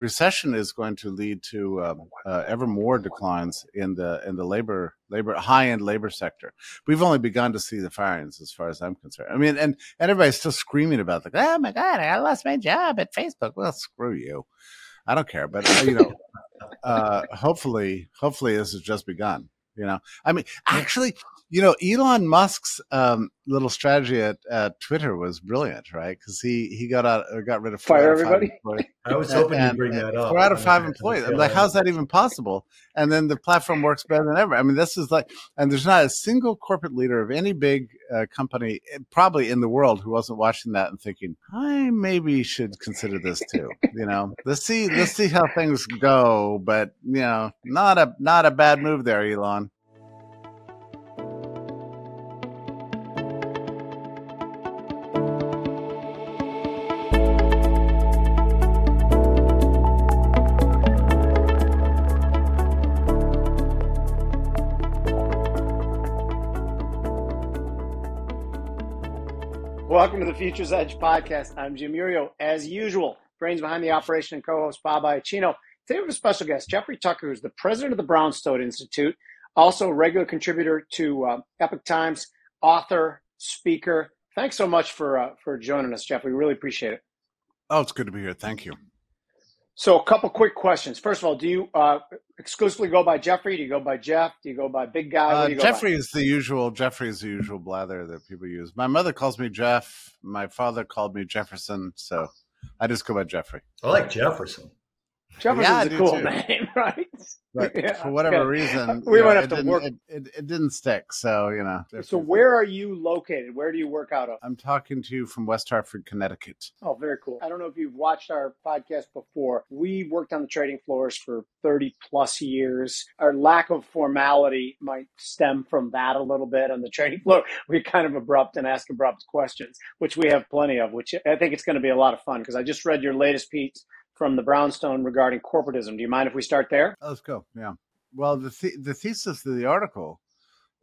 recession is going to lead to um, uh, ever more declines in the in the labor labor high end labor sector. We've only begun to see the firings, as far as I'm concerned. I mean, and, and everybody's still screaming about like, oh my god, I lost my job at Facebook. Well, screw you. I don't care, but uh, you know, uh, hopefully, hopefully this has just begun. You know, I mean, actually, you know, Elon Musk's um, little strategy at, at Twitter was brilliant, right? Because he he got out or got rid of fire everybody. I was hoping and, you'd bring that up. Four out of five employees. I'm like, how's that even possible? And then the platform works better than ever. I mean, this is like, and there's not a single corporate leader of any big uh, company, eh, probably in the world, who wasn't watching that and thinking, I maybe should consider this too. you know, let's see, let's see how things go. But you know, not a not a bad move there, Elon. Welcome to the Futures Edge podcast. I'm Jim Iuorio. As usual, brains behind the operation and co-host Bob Iaccino. Today we have a special guest, Jeffrey Tucker, who's the president of the Brownstone Institute, also a regular contributor to uh, Epoch Times, author, speaker. Thanks so much for uh, for joining us, Jeff. We really appreciate it. Oh, it's good to be here. Thank you. So, a couple quick questions. First of all, do you uh, exclusively go by Jeffrey? Do you go by Jeff? Do you go by Big Guy? Uh, Jeffrey by? is the usual. Jeffrey is the usual blather that people use. My mother calls me Jeff. My father called me Jefferson, so I just go by Jeffrey. I like Jefferson. Jefferson's yeah, a cool too. name, right? But yeah. for whatever reason, we might have to work. It, it, it, didn't stick, so you know. So where are you located? Where do you work out of? I'm talking to you from West Hartford, Connecticut. Oh, very cool. I don't know if you've watched our podcast before. We worked on the trading floors for 30 plus years. Our lack of formality might stem from that a little bit on the trading floor. We're kind of abrupt and ask abrupt questions, which we have plenty of. Which I think it's going to be a lot of fun because I just read your latest piece from the Brownstone regarding corporatism. Do you mind if we start there? Let's go. Yeah. Well, the th- the thesis of the article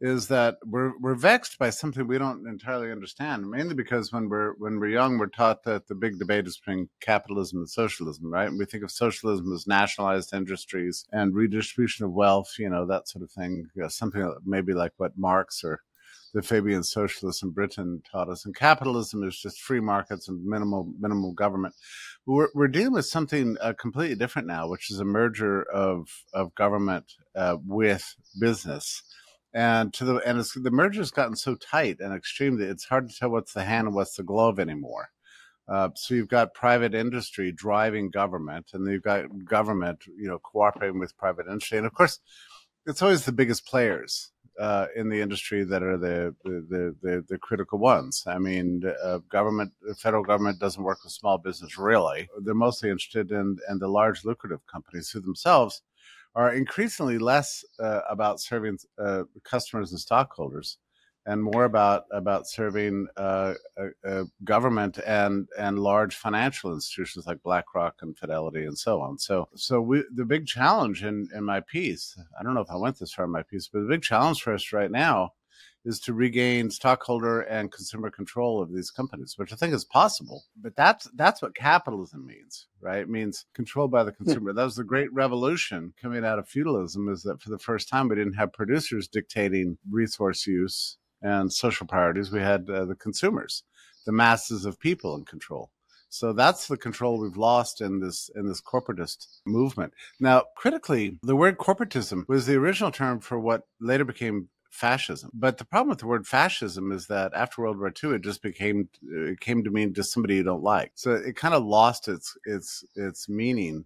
is that we're we're vexed by something we don't entirely understand. Mainly because when we're when we're young, we're taught that the big debate is between capitalism and socialism, right? And we think of socialism as nationalized industries and redistribution of wealth, you know, that sort of thing. You know, something maybe like what Marx or the Fabian socialists in Britain taught us. And capitalism is just free markets and minimal minimal government. We're, we're dealing with something uh, completely different now, which is a merger of of government uh, with business. And to the and the merger has gotten so tight and extreme that it's hard to tell what's the hand and what's the glove anymore. Uh, so you've got private industry driving government, and you've got government, you know, cooperating with private industry, and of course, it's always the biggest players uh, in the industry that are the the, the, the critical ones. I mean, uh, government, the federal government doesn't work with small business really. They're mostly interested in in the large lucrative companies who themselves are increasingly less uh, about serving uh, customers and stockholders and more about about serving uh, government and and large financial institutions like BlackRock and Fidelity and so on. So so we, the big challenge in in my piece, I don't know if I went this far in my piece, but the big challenge for us right now is to regain stockholder and consumer control of these companies, which I think is possible. But that's that's what capitalism means, right? It means control by the consumer. that was the great revolution coming out of feudalism is that for the first time we didn't have producers dictating resource use and social priorities, we had uh, the consumers, the masses of people in control. So that's the control we've lost in this in this corporatist movement. Now, critically, the word corporatism was the original term for what later became fascism. But the problem with the word fascism is that after World War II, it just became it came to mean just somebody you don't like. So it kind of lost its its its meaning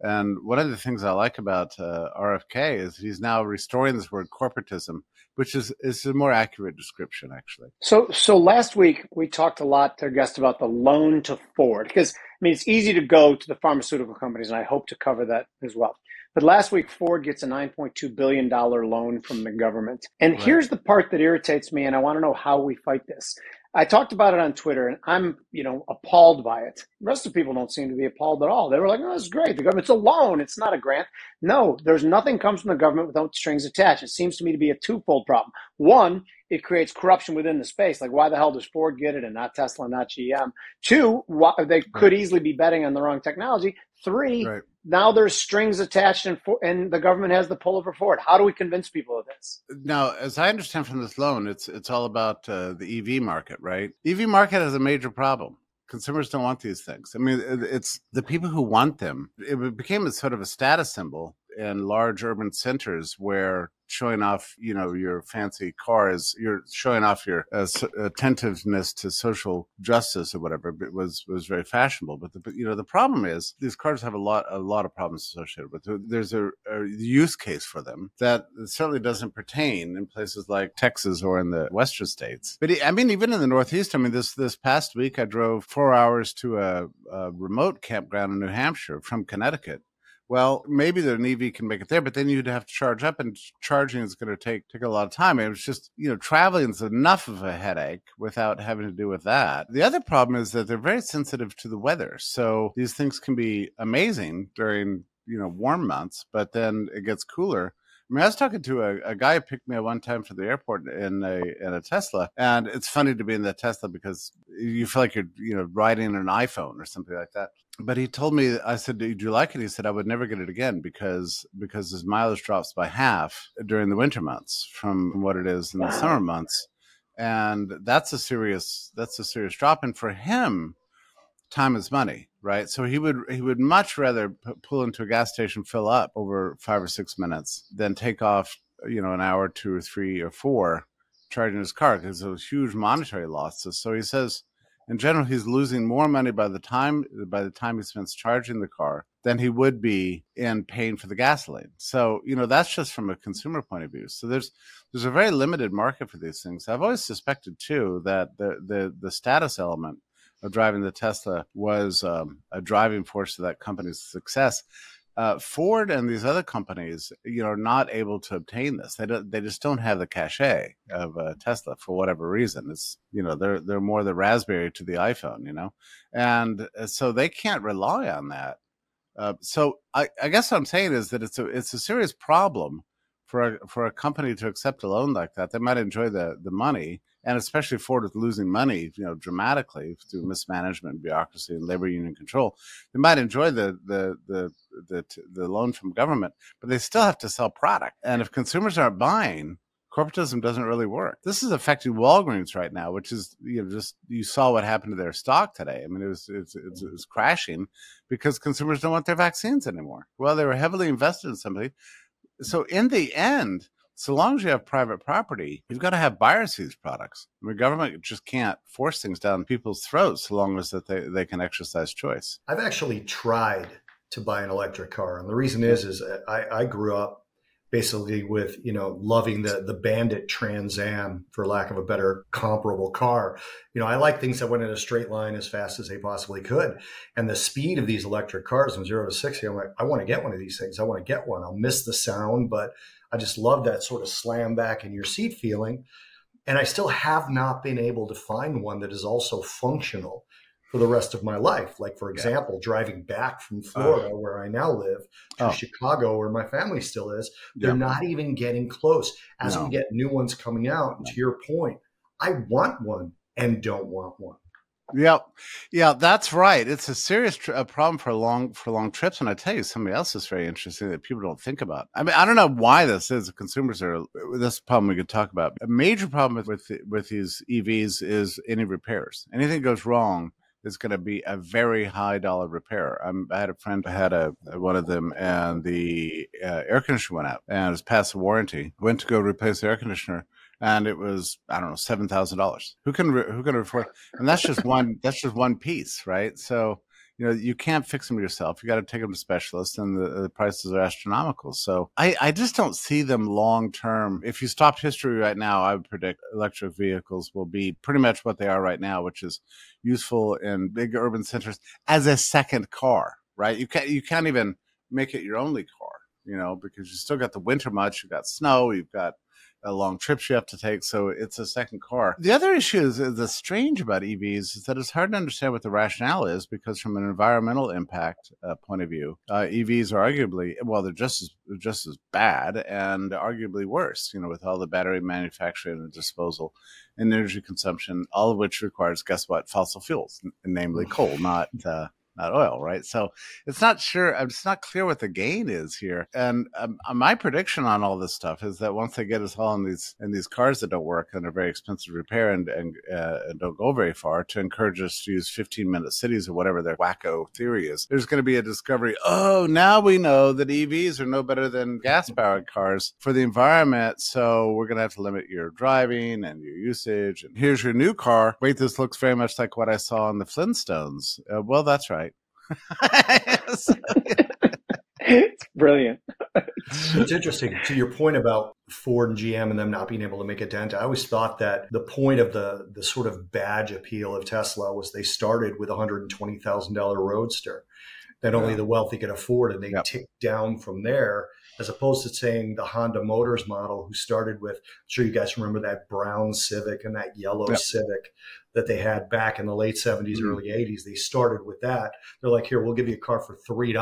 and one of the things I like about uh, RFK is he's now restoring this word corporatism, which is is a more accurate description, actually. So, so last week we talked a lot to our guest about the loan to Ford because I mean it's easy to go to the pharmaceutical companies, and I hope to cover that as well. But last week Ford gets a 9.2 billion dollar loan from the government, and right. here's the part that irritates me, and I want to know how we fight this. I talked about it on Twitter, and I'm, you know, appalled by it. The rest of people don't seem to be appalled at all. They were like, "Oh, this is great. The government's a loan. It's not a grant." No, there's nothing comes from the government without strings attached. It seems to me to be a twofold problem. One, it creates corruption within the space. Like, why the hell does Ford get it and not Tesla, not GM? Two, why, they could easily be betting on the wrong technology. Three, right. now there's strings attached and, and the government has the pull over Ford. How do we convince people of this? Now, as I understand from this loan, it's it's all about uh, the EV market, right? EV market has a major problem consumers don't want these things. I mean, it's the people who want them. It became a sort of a status symbol in large urban centers where showing off, you know, your fancy cars, you're showing off your uh, attentiveness to social justice or whatever. It was was very fashionable. But the, you know, the problem is these cars have a lot a lot of problems associated with. Them. There's a, a use case for them that certainly doesn't pertain in places like Texas or in the western states. But I mean, even in the Northeast, I mean, this this past week I drove four hours to a, a remote campground in New Hampshire from Connecticut well, maybe the EV can make it there, but then you'd have to charge up, and charging is going to take take a lot of time. It was just you know traveling is enough of a headache without having to do with that. The other problem is that they're very sensitive to the weather, so these things can be amazing during you know warm months, but then it gets cooler. I mean, I was talking to a, a guy who picked me up one time for the airport in a in a Tesla, and it's funny to be in the Tesla because you feel like you're you know riding an iPhone or something like that. But he told me i said do you like it? He said i would never get it again because because his mileage drops by half during the winter months from what it is in the summer months. And that's a serious that's a serious drop. And for him time is money right so he would he would much rather p- pull into a gas station fill up over five or six minutes than take off you know an hour two or three or four charging his car because those huge monetary losses so he says in general, he's losing more money by the time by the time he spends charging the car than he would be in paying for the gasoline. So you know that's just from a consumer point of view. So there's there's a very limited market for these things. I've always suspected too that the the the status element of driving the Tesla was um, a driving force to that company's success uh, Ford and these other companies, you know, are not able to obtain this. They don't, they just don't have the cachet of uh, Tesla for whatever reason. It's you know they're they're more the Raspberry to the iPhone, you know, and uh, so they can't rely on that. Uh, so I, I guess what I'm saying is that it's a it's a serious problem for a for a company to accept a loan like that. They might enjoy the the money, and especially Ford with losing money, you know, dramatically through mismanagement, bureaucracy, and labor union control, they might enjoy the the the the, the loan from government, but they still have to sell product. And if consumers aren't buying, corporatism doesn't really work. This is affecting Walgreens right now, which is you know just you saw what happened to their stock today. I mean, it was it's, it's, it was crashing because consumers don't want their vaccines anymore. Well, they were heavily invested in somebody. So in the end, so long as you have private property, you've got to have buyers for these products. Mean, government just can't force things down people's throats so long as that they, they can exercise choice. I've actually tried to buy an electric car, and the reason is is uh, I, I grew up basically with you know loving the the Bandit Trans Am for lack of a better comparable car. You know, I like things that went in a straight line as fast as they possibly could, and the speed of these electric cars from zero to sixty. I'm like, I want to get one of these things. I want to get one. I'll miss the sound, but I just love that sort of slam back in your seat feeling. And I still have not been able to find one that is also functional for the rest of my life. Like, for example, yeah. driving back from Florida, uh, where I now live, to oh. Chicago, where my family still is, they're yeah. not even getting close. As no. we get new ones coming out, and to your point, I want one and don't want one. Yeah, yeah, that's right. It's a serious tr- a problem for long for long trips. And I tell you, somebody else is very interesting that people don't think about. I mean, I don't know why this is. Consumers are this problem we could talk about. A major problem with with, with these EVs is any repairs. Anything goes wrong is going to be a very high dollar repair. I'm, i had a friend who had a one of them, and the uh, air conditioner went out, and it was past the warranty. Went to go replace the air conditioner and it was I don't know seven thousand dollars. Who can who can afford? And that's just one that's just one piece, right? So you know you can't fix them yourself. You got to take them to specialists, and the, the prices are astronomical. So I I just don't see them long term. If you stopped history right now, I would predict electric vehicles will be pretty much what they are right now, which is useful in big urban centers as a second car. Right? You can't you can't even make it your only car. You know because you still got the winter months, you've got snow, you've got long trips you have to take. So it's a second car. The other issue is uh, the strange about EVs is that it's hard to understand what the rationale is because from an environmental impact uh, point of view, uh, EVs are arguably well, they're just as just as bad and arguably worse. You know, with all the battery manufacturing and disposal and energy consumption, all of which requires guess what, fossil fuels, namely coal, not uh, not oil, right? So it's not sure. It's not clear what the gain is here. And um, uh, my prediction on all this stuff is that once they get us all in these in these cars that don't work and are very expensive to repair and and, uh, and don't go very far, to encourage us to use 15 minute cities or whatever their wacko theory is, there's going to be a discovery. Oh, now we know that EVs are no better than gas powered cars for the environment. So we're going to have to limit your driving and your usage. And here's your new car. Wait, this looks very much like what I saw in the Flintstones. Uh, well, that's right it's brilliant. it's interesting to your point about Ford and GM and them not being able to make a dent. I always thought that the point of the the sort of badge appeal of Tesla was they started with a hundred and twenty thousand dollar roadster that only yeah. the wealthy could afford, and they yep. ticked down from there. As opposed to saying the Honda Motors model, who started with, I'm sure you guys remember that brown Civic and that yellow yep. Civic that they had back in the late 70s, mm-hmm. early 80s. They started with that. They're like, here, we'll give you a car for $3.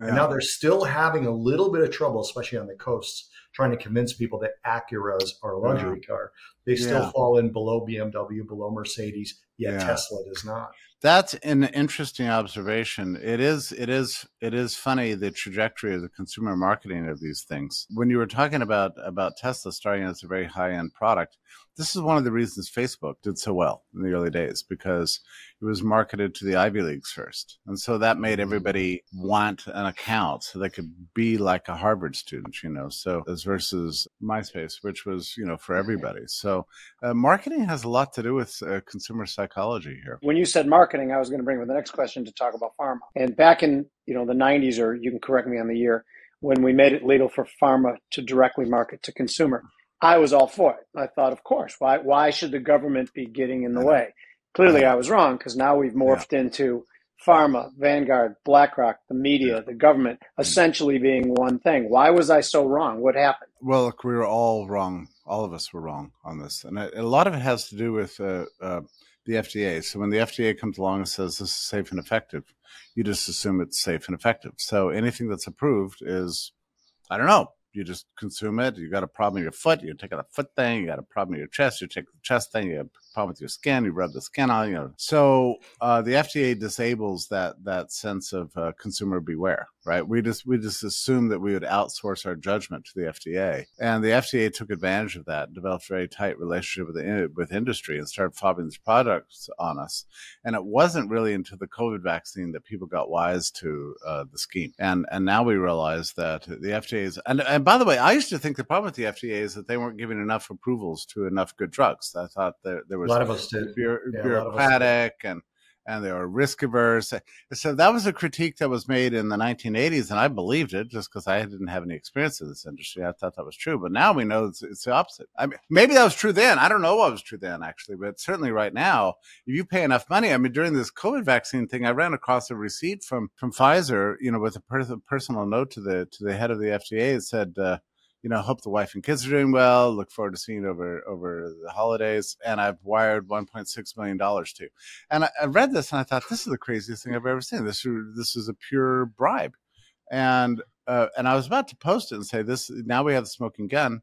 Yeah. And now they're still having a little bit of trouble, especially on the coasts, trying to convince people that Acuras are a luxury yeah. car. They still yeah. fall in below BMW, below Mercedes, yet Tesla does not. That's an interesting observation. It is it is it is funny the trajectory of the consumer marketing of these things. When you were talking about about Tesla starting as a very high end product, this is one of the reasons Facebook did so well in the early days because it was marketed to the Ivy Leagues first. And so that made mm-hmm. everybody want an account so they could be like a Harvard student, you know, so as versus MySpace, which was, you know, for everybody. So uh, marketing has a lot to do with uh, consumer psychology here. When you said marketing, I was going to bring with the next question to talk about pharma. And back in, you know, the 90s, or you can correct me on the year, when we made it legal for pharma to directly market to consumer I was all for it. I thought, of course, why why should the government be getting in the way? Clearly, I was wrong because now we've morphed yeah. into pharma, Vanguard, BlackRock, the media, the government, essentially being one thing. Why was I so wrong? What happened? Well, look, we were all wrong. All of us were wrong on this, and a lot of it has to do with uh, uh, the FDA. So when the FDA comes along and says this is safe and effective, you just assume it's safe and effective. So anything that's approved is, I don't know, you just consume it. You got a problem in your foot, you take out a foot thing. You got a problem in your chest, you take the chest thing. You have a problem with your skin, you rub the skin on. You know, so uh, the FDA disables that that sense of uh, consumer beware right? We just we just assumed that we would outsource our judgment to the FDA, and the FDA took advantage of that, developed a very tight relationship with the, with industry, and started fobbing these products on us. And it wasn't really until the COVID vaccine that people got wise to uh, the scheme, and and now we realize that the FDA is. And, and by the way, I used to think the problem with the FDA is that they weren't giving enough approvals to enough good drugs. I thought there there was a lot of us did. yeah, bureaucratic and and they were risk averse. So that was a critique that was made in the 1980s, and I believed it just because I didn't have any experience in this industry. I thought that was true, but now we know it's, it's, the opposite. I mean, maybe that was true then. I don't know what was true then, actually, but certainly right now, if you pay enough money, I mean, during this COVID vaccine thing, I ran across a receipt from from Pfizer, you know, with a per- personal note to the to the head of the FDA. It said. Uh, you know, hope the wife and kids are doing well. Look forward to seeing you over over the holidays. And I've wired 1.6 million dollars to. And I, I, read this and I thought this is the craziest thing I've ever seen. This this is a pure bribe. And uh, and I was about to post it and say this. Now we have the smoking gun.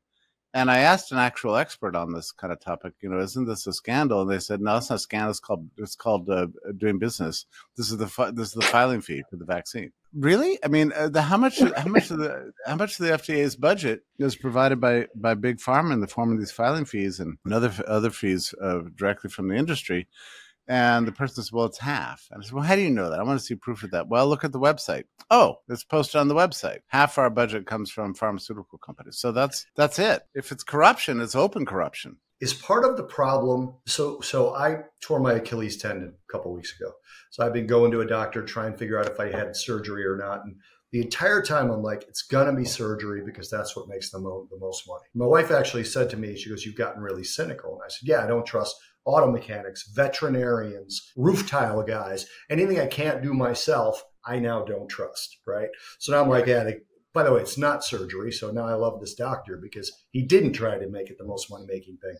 And I asked an actual expert on this kind of topic, you know, isn't this a scandal? And they said, no, it's not a scandal. It's called it's called uh, doing business. This is the fi- this is the filing fee for the vaccine. Really? I mean, uh, the how much how much of the how much of the FDA's budget is provided by by big pharma in the form of these filing fees and other other fees uh, directly from the industry? And the person says, "Well, it's half." And I said, "Well, how do you know that? I want to see proof of that." Well, look at the website. Oh, it's posted on the website. Half our budget comes from pharmaceutical companies. So that's that's it. If it's corruption, it's open corruption is part of the problem. So, so I tore my Achilles tendon a couple weeks ago. So I've been going to a doctor trying to figure out if I had surgery or not. And the entire time I'm like, it's gonna be surgery because that's what makes the, mo- the most money. My wife actually said to me, she goes, "You've gotten really cynical." And I said, "Yeah, I don't trust auto mechanics, veterinarians, roof tile guys, anything I can't do myself." I now don't trust, right? So now I'm like, yeah, they, By the way, it's not surgery. So now I love this doctor because he didn't try to make it the most money making thing.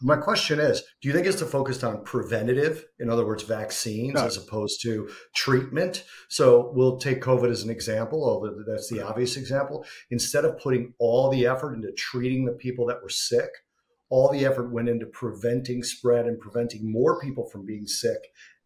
My question is do you think it's to focused on preventative, in other words, vaccines, no. as opposed to treatment? So we'll take COVID as an example, although that's the obvious example. Instead of putting all the effort into treating the people that were sick, all the effort went into preventing spread and preventing more people from being sick.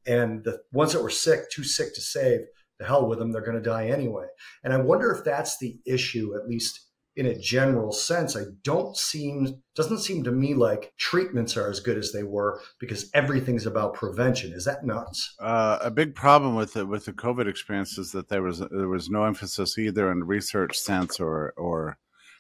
And the ones that were sick, too sick to save, the hell with them, they're going to die anyway. And I wonder if that's the issue, at least in a general sense. I don't seem doesn't seem to me like treatments are as good as they were because everything's about prevention. Is that nuts? Uh, a big problem with the with the COVID experience is that there was there was no emphasis either in research sense or or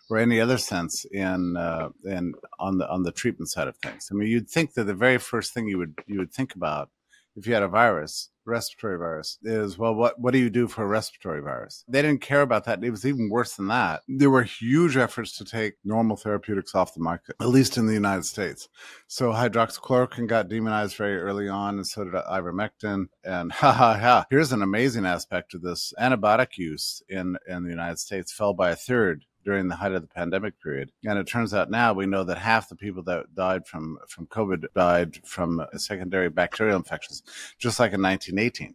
or any other sense in uh, in on the on the treatment side of things. I mean, you'd think that the very first thing you would you would think about if you had a virus, respiratory virus, is well, what what do you do for a respiratory virus? They didn't care about that. It was even worse than that. There were huge efforts to take normal therapeutics off the market, at least in the United States. So hydroxychloroquine got demonized very early on, and so did ivermectin. And ha ha ha! Here's an amazing aspect of this: antibiotic use in in the United States fell by a third during the height of the pandemic period. And it turns out now we know that half the people that died from, from COVID died from secondary bacterial infections, just like in 1918.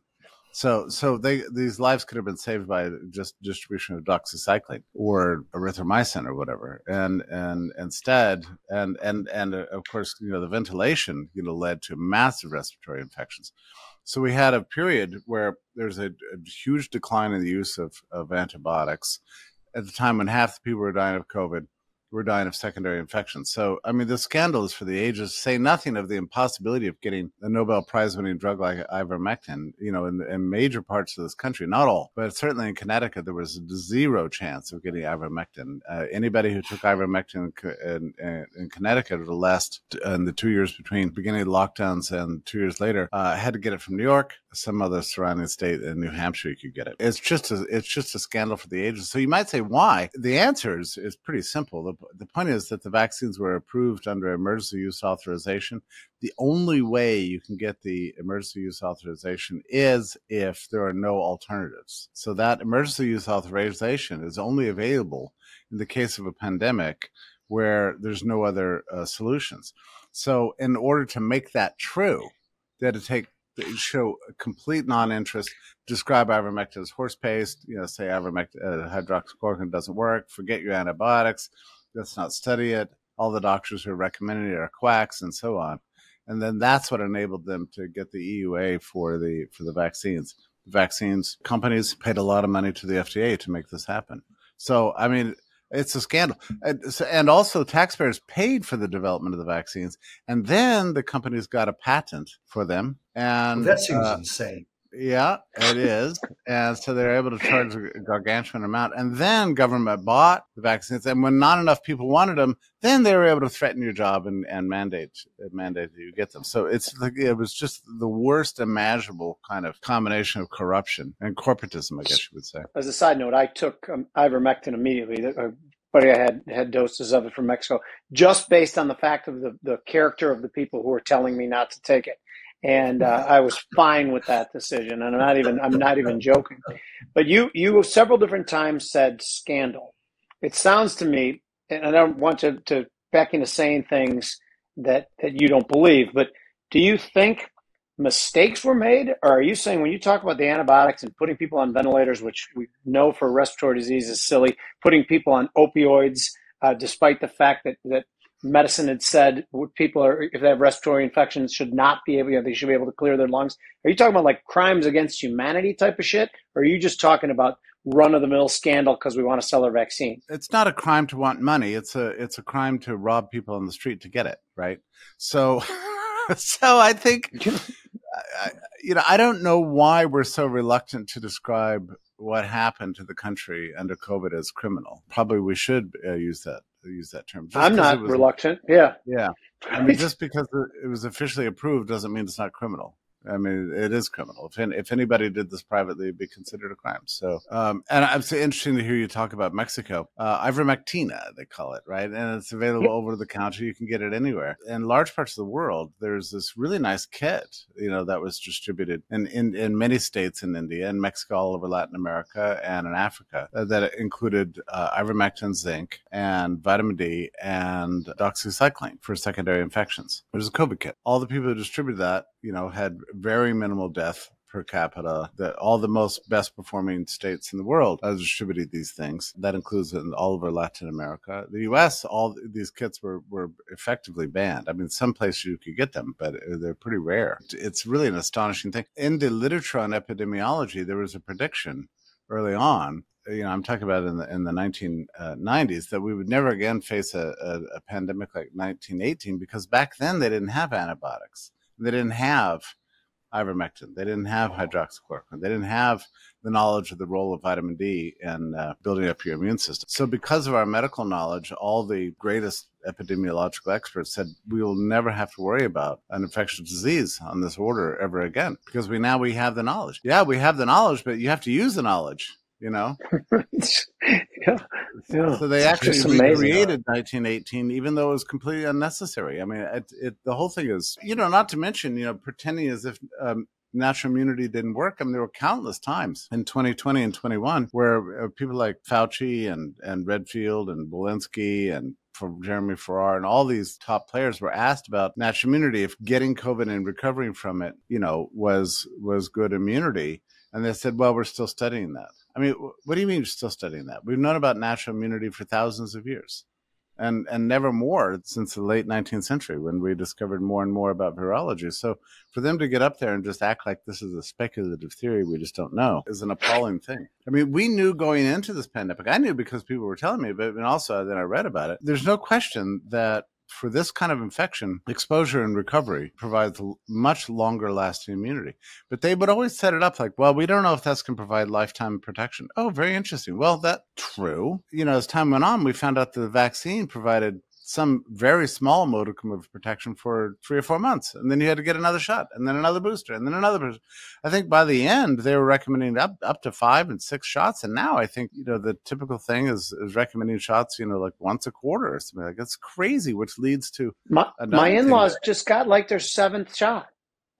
So, so they these lives could have been saved by just distribution of doxycycline or erythromycin or whatever, and and instead, and and and uh, of course, you know, the ventilation, you know, led to massive respiratory infections. So we had a period where there's a, a huge decline in the use of, of antibiotics, at the time when half the people were dying of COVID were dying of secondary infections. So, I mean, the scandal is for the ages. Say nothing of the impossibility of getting a Nobel Prize winning drug like ivermectin, you know, in, in, major parts of this country, not all, but certainly in Connecticut, there was zero chance of getting ivermectin. Uh, anybody who took ivermectin in, in, in, Connecticut over the last, in the two years between beginning of lockdowns and two years later, uh, had to get it from New York, some other surrounding state in New Hampshire you could get it. It's just a, it's just a scandal for the ages. So you might say why? The answer is, is pretty simple. The, the point is that the vaccines were approved under emergency use authorization. The only way you can get the emergency use authorization is if there are no alternatives. So that emergency use authorization is only available in the case of a pandemic where there's no other uh, solutions. So in order to make that true, they had to take show complete non-interest, describe ivermectin as horse paste, you know, say ivermectin, uh, hydroxychloroquine doesn't work, forget your antibiotics, let's not study it. All the doctors who are recommending it are quacks and so on. And then that's what enabled them to get the EUA for the for the vaccines. The vaccines companies paid a lot of money to the FDA to make this happen. So I mean, it's a scandal. And also, taxpayers paid for the development of the vaccines, and then the companies got a patent for them. And well, that seems uh, insane. Yeah, it is. and so they're able to charge a gargantuan amount. And then government bought the vaccines. And when not enough people wanted them, then they were able to threaten your job and, and mandate mandate that you get them. So it's like it was just the worst imaginable kind of combination of corruption and corporatism, I guess you would say. As a side note, I took um, ivermectin immediately. Buddy I had had doses of it from Mexico, just based on the fact of the, the character of the people who were telling me not to take it and uh, I was fine with that decision. And I'm not even I'm not even joking. But you you several different times said scandal. It sounds to me, and I don't want to to back into saying things that that you don't believe, but do you think mistakes were made, or are you saying when you talk about the antibiotics and putting people on ventilators, which we know for respiratory disease is silly, putting people on opioids, uh, despite the fact that that medicine had said people are if they have respiratory infections should not be able you know, they should be able to clear their lungs. Are you talking about like crimes against humanity type of shit? Or are you just talking about run of the mill scandal because we want to sell our vaccine? It's not a crime to want money. It's a it's a crime to rob people on the street to get it right? So so i think you know i don't know why we're so reluctant to describe what happened to the country under covid as criminal. Probably we should uh, use that use that term. Just I'm not was, reluctant. Yeah. Yeah. I mean, just because it was officially approved doesn't mean it's not criminal. I mean, it is criminal. If, if anybody did this privately, it'd be considered a crime. So, um, and it's interesting to hear you talk about Mexico. Uh, ivermectina, they call it, right? And it's available over the counter. You can get it anywhere. In large parts of the world, there's this really nice kit, you know, that was distributed in, in, in many states in India and Mexico, all over Latin America and in Africa uh, that included uh, ivermectin, zinc, and vitamin D and doxycycline for secondary infections. It was a COVID kit. All the people who distributed that, you know, had very minimal death per capita that all the most best performing states in the world have distributed these things. That includes in all over Latin America. The US, all these kits were, were effectively banned. I mean, some places you could get them, but uh, they're pretty rare. It's really an astonishing thing. In the literature on epidemiology, there was a prediction early on you know, I'm talking about in the in the 1990s uh, that we would never again face a, a, a, pandemic like 1918 because back then they didn't have antibiotics, they didn't have ivermectin, they didn't have hydroxychloroquine, they didn't have the knowledge of the role of vitamin D in uh, building up your immune system. So, because of our medical knowledge, all the greatest epidemiological experts said we will never have to worry about an infectious disease on this order ever again because we now we have the knowledge. Yeah, we have the knowledge, but you have to use the knowledge you know yeah, yeah. so they actually recreated 1918 even though it was completely unnecessary i mean it, it, the whole thing is you know not to mention you know pretending as if um, natural immunity didn't work. I mean, there were countless times in 2020 and 21 where uh, people like Fauci and, and Redfield and Walensky and for Jeremy Farrar and all these top players were asked about natural immunity, if getting COVID and recovering from it, you know, was was good immunity. And they said, well, we're still studying that. I mean, what do you mean you're still studying that? We've known about natural immunity for thousands of years, and and never more since the late 19th century when we discovered more and more about virology. So for them to get up there and just act like this is a speculative theory we just don't know is an appalling thing. I mean, we knew going into this pandemic. I knew because people were telling me, but also then I read about it. There's no question that for this kind of infection, exposure and recovery provides much longer lasting immunity. But they would always set it up like, well, we don't know if that's going to provide lifetime protection. Oh, very interesting. Well, that's true. You know, as time went on, we found out that the vaccine provided some very small modicum of protection for three or four months. And then you had to get another shot and then another booster and then another booster. I think by the end, they were recommending up, up to five and six shots. And now I think, you know, the typical thing is, is recommending shots, you know, like once a quarter or something like that's crazy, which leads to my, my in-laws just got like their seventh shot.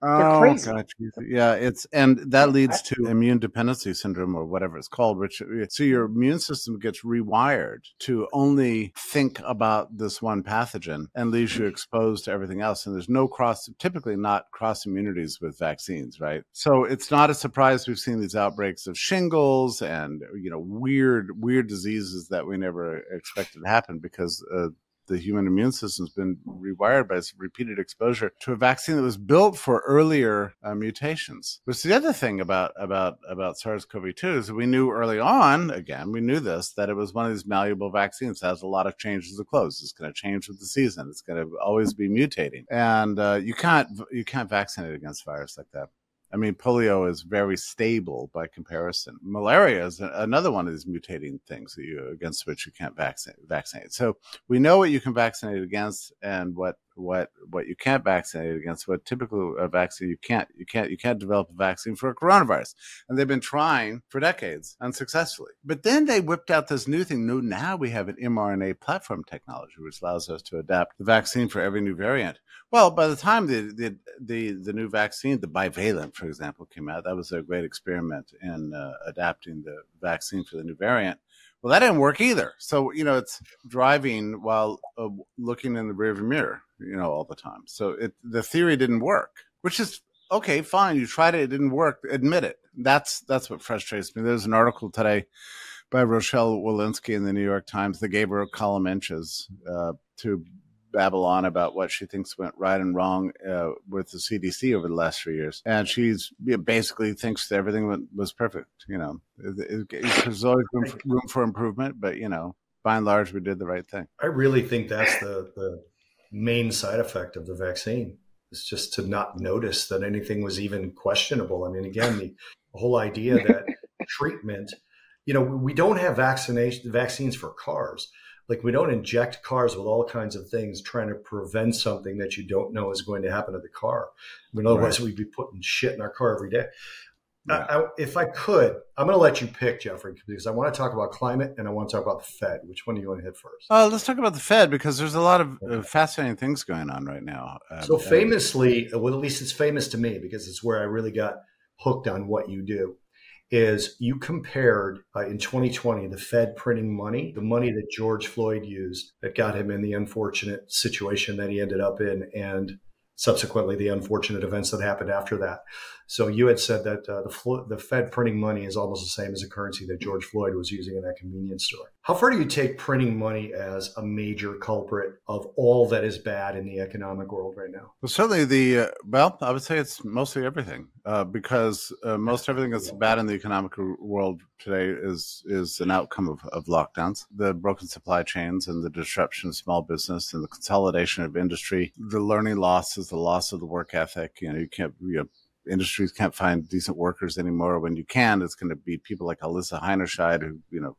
Oh, God, yeah, it's and that leads to immune dependency syndrome or whatever it's called, which uh, so your immune system gets rewired to only think about this one pathogen and leaves you exposed to everything else. And there's no cross, typically not cross immunities with vaccines, right? So it's not a surprise we've seen these outbreaks of shingles and you know weird, weird diseases that we never expected to happen because uh, the human immune system's been rewired by repeated exposure to a vaccine that was built for earlier uh, mutations. Which the other thing about about about SARS-CoV-2 is we knew early on, again, we knew this that it was one of these malleable vaccines that has a lot of changes of clothes. It's going to change with the season. It's going to always be mutating, and uh, you can't you can't vaccinate against virus like that. I mean, polio is very stable by comparison. Malaria is another one of these mutating things you, against which you can't vaccinate. So we know what you can vaccinate against and what what what you can't vaccinate against. What typical a vaccine you can't you can't you can't develop a vaccine for a coronavirus, and they've been trying for decades unsuccessfully. But then they whipped out this new thing. No, now we have an mRNA platform technology which allows us to adapt the vaccine for every new variant. Well, by the time the the the, the new vaccine, the bivalent, for example, came out, that was a great experiment in uh, adapting the vaccine for the new variant. Well, that didn't work either. So you know, it's driving while uh, looking in the rearview mirror, you know, all the time. So it the theory didn't work, which is okay. Fine, you tried it, it didn't work. Admit it. That's that's what frustrates me. There's an article today by Rochelle Walensky in the New York Times. They gave her column inches uh, to Babylon about what she thinks went right and wrong uh, with the CDC over the last three years, and she's basically thinks that everything went, was perfect. You know, it, it, there's always room for, room for improvement, but you know, by and large, we did the right thing. I really think that's the the main side effect of the vaccine is just to not notice that anything was even questionable. I mean, again, the, the whole idea that treatment, you know, we don't have vaccination vaccines for cars Like we don't inject cars with all kinds of things trying to prevent something that you don't know is going to happen to the car. I mean, otherwise right. we'd be putting shit in our car every day. Yeah. I, I, if I could, I'm going to let you pick, Jeffrey, because I want to talk about climate and I want to talk about the Fed. Which one do you want to hit first? Uh, let's talk about the Fed because there's a lot of uh, fascinating things going on right now. Um, so, famously, well, at least it's famous to me because it's where I really got hooked on what you do. Is you compared uh, in 2020 the Fed printing money, the money that George Floyd used that got him in the unfortunate situation that he ended up in, and subsequently the unfortunate events that happened after that. So you had said that uh, the the Fed printing money is almost the same as the currency that George Floyd was using in that convenience store. How far do you take printing money as a major culprit of all that is bad in the economic world right now? Well, certainly the uh, well, I would say it's mostly everything uh, because uh, most everything that's bad in the economic world today is is an outcome of, of lockdowns, the broken supply chains, and the disruption of small business, and the consolidation of industry, the learning losses, the loss of the work ethic. You know, you can't you know, industries can't find decent workers anymore. When you can, it's going to be people like Alissa Heinerscheid, who, you know,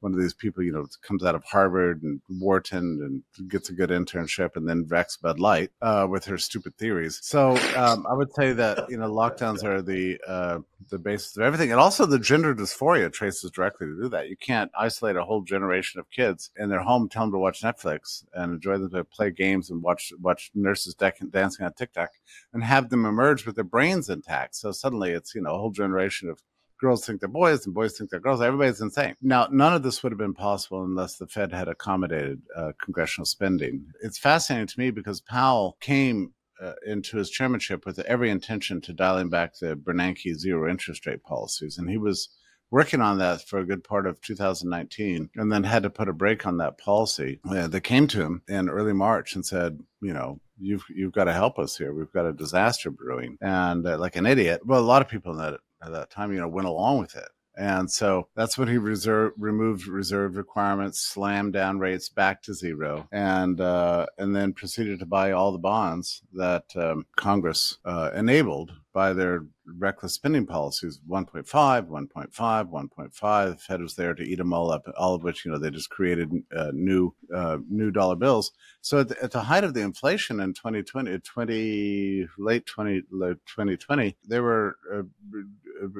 one of these people, you know, comes out of Harvard and Wharton and gets a good internship and then wrecks Bud Light uh, with her stupid theories. So um, I would say that you know lockdowns are the uh, the basis of everything, and also the gender dysphoria traces directly to do that. You can't isolate a whole generation of kids in their home, tell them to watch Netflix and enjoy them to play games and watch watch nurses dancing on TikTok, and have them emerge with their brains intact. So suddenly it's you know a whole generation of girls think they're boys and boys think they're girls. Everybody's insane. Now, none of this would have been possible unless the Fed had accommodated uh, congressional spending. It's fascinating to me because Powell came uh, into his chairmanship with every intention to dialing back the Bernanke zero interest rate policies. And he was working on that for a good part of 2019 and then had to put a break on that policy. Uh, they came to him in early March and said, you know, you've you've got to help us here. We've got a disaster brewing. And uh, like an idiot, well, a lot of people in that at that time, you know, went along with it. And so that's when he reserve, removed reserve requirements, slammed down rates back to zero, and uh, and then proceeded to buy all the bonds that um, Congress uh, enabled by their reckless spending policies 1.5 1.5 1.5 the fed was there to eat them all up all of which you know they just created uh, new uh, new dollar bills so at the, at the, height of the inflation in 2020 20 late 20 late 2020 they were uh,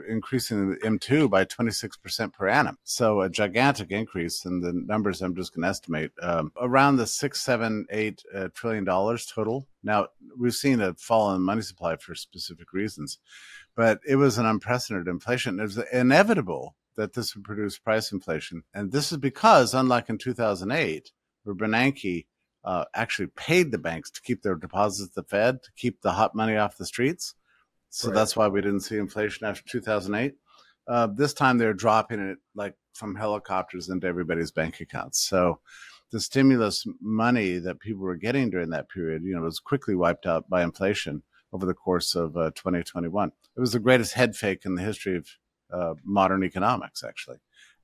increasing the M2 by 26% per annum. So a gigantic increase in the numbers I'm just going to estimate um, around the six, seven, eight uh, trillion dollars total. Now we've seen a fall in money supply for specific reasons, but it was an unprecedented inflation. It was inevitable that this would produce price inflation. And this is because, unlike in 2008, where Bernanke uh, actually paid the banks to keep their deposits at the Fed, to keep the hot money off the streets. So right. that's why we didn't see inflation after 2008. Uh, this time they're dropping it like from helicopters into everybody's bank accounts. So the stimulus money that people were getting during that period, you know, was quickly wiped out by inflation over the course of uh, 2021. It was the greatest head fake in the history of uh, modern economics, actually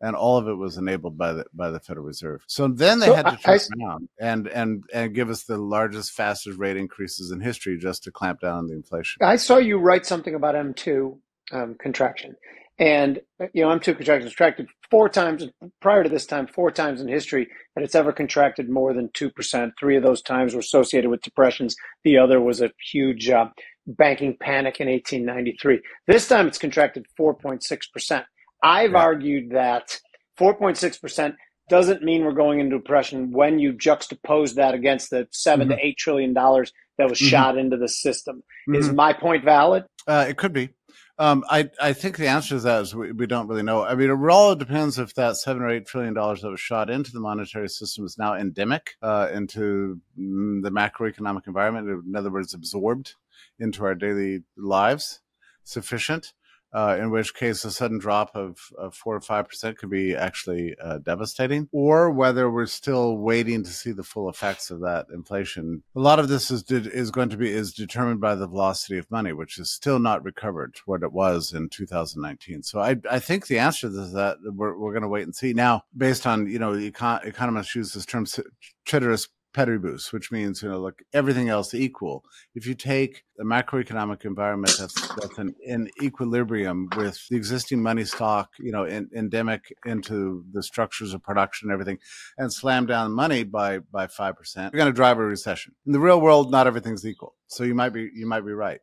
and all of it was enabled by the by the Federal Reserve. So then they so had to turn I, around and and and give us the largest, fastest rate increases in history just to clamp down on the inflation. I saw you write something about M two um, contraction, and you know M two contraction contracted four times prior to this time, four times in history that it's ever contracted more than two percent. Three of those times were associated with depressions. The other was a huge. Uh, banking panic in 1893. This time it's contracted 4.6%. I've yeah. argued that 4.6% doesn't mean we're going into depression when you juxtapose that against the 7 mm-hmm. to 8 trillion dollars that was mm-hmm. shot into the system. Mm-hmm. Is my point valid? Uh, it could be. Um, I, I think the answer to that is we, we don't really know. I mean, it all depends if that seven or eight trillion dollars that was shot into the monetary system is now endemic uh, into mm, the macroeconomic environment. In other words, absorbed into our daily lives, sufficient uh, in which case a sudden drop of, of four or five percent could be actually uh, devastating, or whether we're still waiting to see the full effects of that inflation. A lot of this is is going to be is determined by the velocity of money, which is still not recovered to what it was in 2019. So I I think the answer is that we're we're going to wait and see. Now, based on you know econ- economists use this term ceteris paribus, which means you know, look, everything else equal. If you take a macroeconomic environment that's that's in equilibrium with the existing money stock, you know, in, endemic into the structures of production and everything, and slam down money by by five percent, you're going to drive a recession. In the real world, not everything's equal, so you might be you might be right.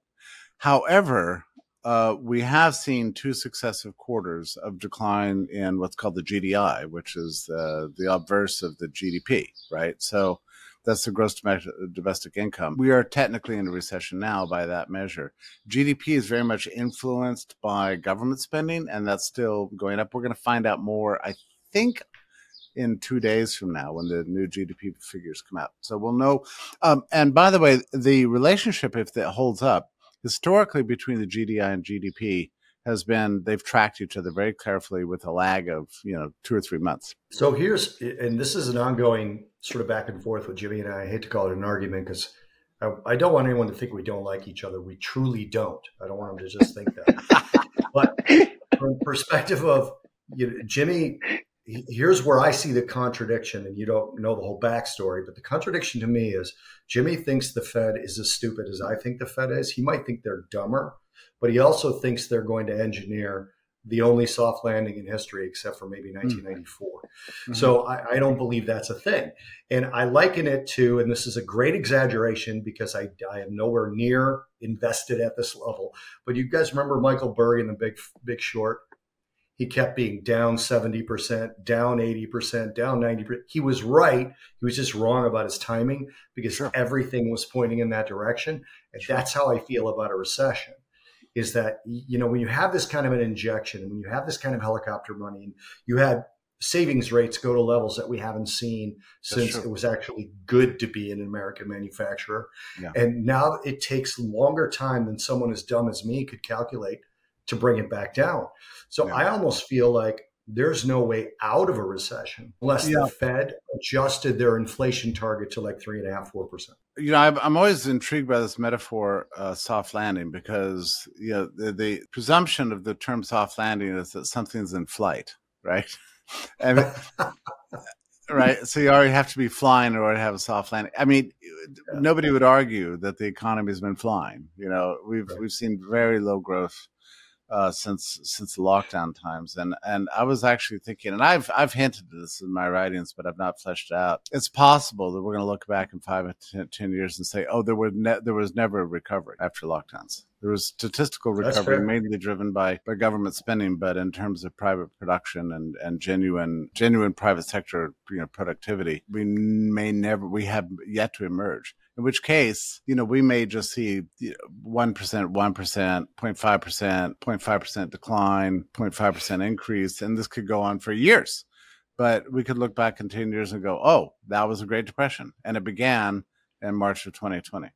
However, uh, we have seen two successive quarters of decline in what's called the GDI, which is the, the obverse of the GDP, right? So that's the gross domestic income. We are technically in a recession now by that measure. GDP is very much influenced by government spending, and that's still going up. We're going to find out more, I think, in two days from now when the new GDP figures come out. So we'll know. Um, and by the way, the relationship, if that holds up, historically between the GDI and GDP has been they've tracked each other very carefully with a lag of you know two or three months. So here's and this is an ongoing sort of back and forth with Jimmy and I. I hate to call it an argument because I, I, don't want anyone to think we don't like each other. We truly don't. I don't want them to just think that. but from perspective of you know, Jimmy here's where I see the contradiction, and you don't know the whole backstory, but the contradiction to me is Jimmy thinks the Fed is as stupid as I think the Fed is. He might think they're dumber, but he also thinks they're going to engineer the only soft landing in history, except for maybe 1994. Mm-hmm. So I, I, don't believe that's a thing. And I liken it to, and this is a great exaggeration because I, I am nowhere near invested at this level. But you guys remember Michael Burry in the Big Big Short? he kept being down 70%, down 80%, down 90%. He was right. He was just wrong about his timing because sure. everything was pointing in that direction. And sure. that's how I feel about a recession is that, you know, when you have this kind of an injection, when you have this kind of helicopter money, and you had savings rates go to levels that we haven't seen since it was actually good to be an American manufacturer. Yeah. And now it takes longer time than someone as dumb as me could calculate to bring it back down. So yeah. I almost feel like there's no way out of a recession unless yeah. the Fed adjusted their inflation target to like three and a half, four percent. You know, I'm always intrigued by this metaphor, uh, soft landing, because you know the, the, presumption of the term soft landing is that something's in flight, right? And, right. So you already have to be flying in order to have a soft landing. I mean, yeah. nobody would argue that the economy has been flying. You know, we've right. we've seen very low growth uh, since since lockdown times, and and I was actually thinking, and I've I've hinted at this in my writings, but I've not fleshed it out. It's possible that we're going to look back in five or ten, 10 years and say, oh, there were ne- there was never a recovery after lockdowns. There was statistical recovery mainly driven by, by government spending, but in terms of private production and, and genuine genuine private sector you know productivity, we may never we have yet to emerge in which case, you know, we may just see 1%, 1%, 0.5%, 0.5% decline, 0.5% increase, and this could go on for years. But we could look back in 10 years and go, oh, that was a Great Depression. And it began in March of 2020.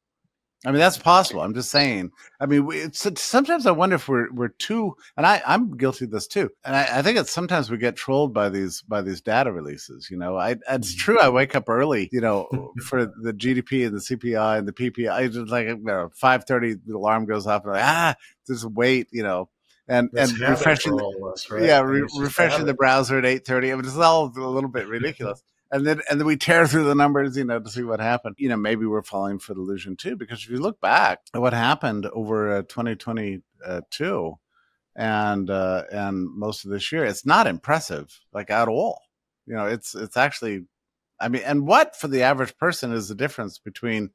I mean, that's possible. I'm just saying. I mean, we, sometimes I wonder if we're we're too, and I I'm guilty of this too. And I, I, think it's sometimes we get trolled by these by these data releases. You know, I it's mm-hmm. true. I wake up early. You know, for the GDP and the CPI and the PPI. Just like you know, five thirty, the alarm goes off. And like, ah, just wait. You know, and That's and refreshing, us, right? yeah, re- refreshing the browser at eight thirty. I mean, it's all a little bit ridiculous and then and then we tear through the numbers, you know, to see what happened. You know, maybe we're falling for delusion too, because if you look back at what happened over uh, 2022 and uh, and most of this year, it's not impressive, like at all. You know, it's it's actually, I mean, and what for the average person is the difference between